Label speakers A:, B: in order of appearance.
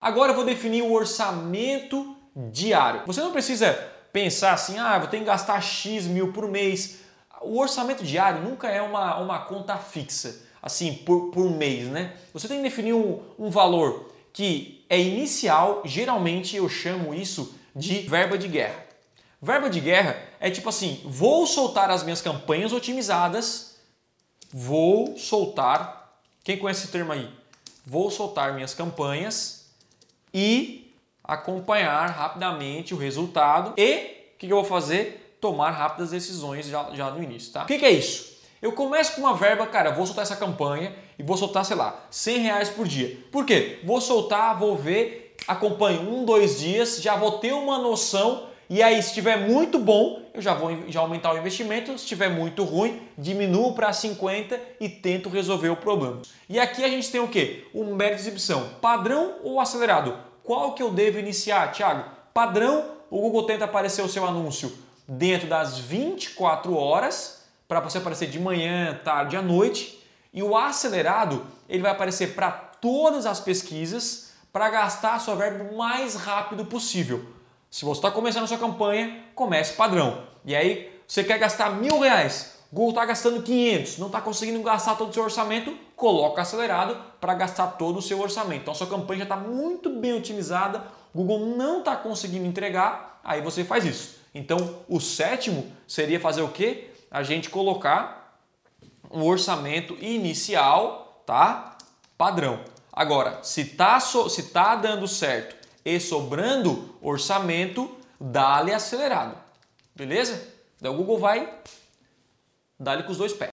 A: Agora eu vou definir o orçamento diário. Você não precisa pensar assim, ah, vou ter que gastar X mil por mês. O orçamento diário nunca é uma, uma conta fixa, assim, por, por mês, né? Você tem que definir um, um valor que é inicial, geralmente eu chamo isso de verba de guerra. Verba de guerra é tipo assim, vou soltar as minhas campanhas otimizadas, vou soltar, quem conhece esse termo aí? Vou soltar minhas campanhas e acompanhar rapidamente o resultado e o que, eu vou fazer? Tomar rápidas decisões já, já no início, tá? O que, que é isso? Eu começo com uma verba, cara, vou soltar essa campanha e vou soltar, sei lá, 100 reais por dia. Por quê? Vou soltar, vou ver, acompanho um, dois dias, já vou ter uma noção e aí, se estiver muito bom, eu já vou já aumentar o investimento. Se estiver muito ruim, diminuo para 50 e tento resolver o problema. E aqui a gente tem o que? O método de exibição, padrão ou acelerado? Qual que eu devo iniciar, Thiago? Padrão, o Google tenta aparecer o seu anúncio dentro das 24 horas, para você aparecer de manhã, tarde à noite. E o acelerado, ele vai aparecer para todas as pesquisas para gastar a sua verba o mais rápido possível. Se você está começando a sua campanha, comece padrão. E aí você quer gastar mil reais, Google está gastando 500, não está conseguindo gastar todo o seu orçamento, coloca acelerado para gastar todo o seu orçamento. Então a sua campanha já está muito bem otimizada, Google não está conseguindo entregar, aí você faz isso. Então o sétimo seria fazer o quê? A gente colocar um orçamento inicial, tá? Padrão. Agora, se está se tá dando certo e sobrando orçamento, dá-lhe acelerado. Beleza? Então o Google vai dar-lhe com os dois pés.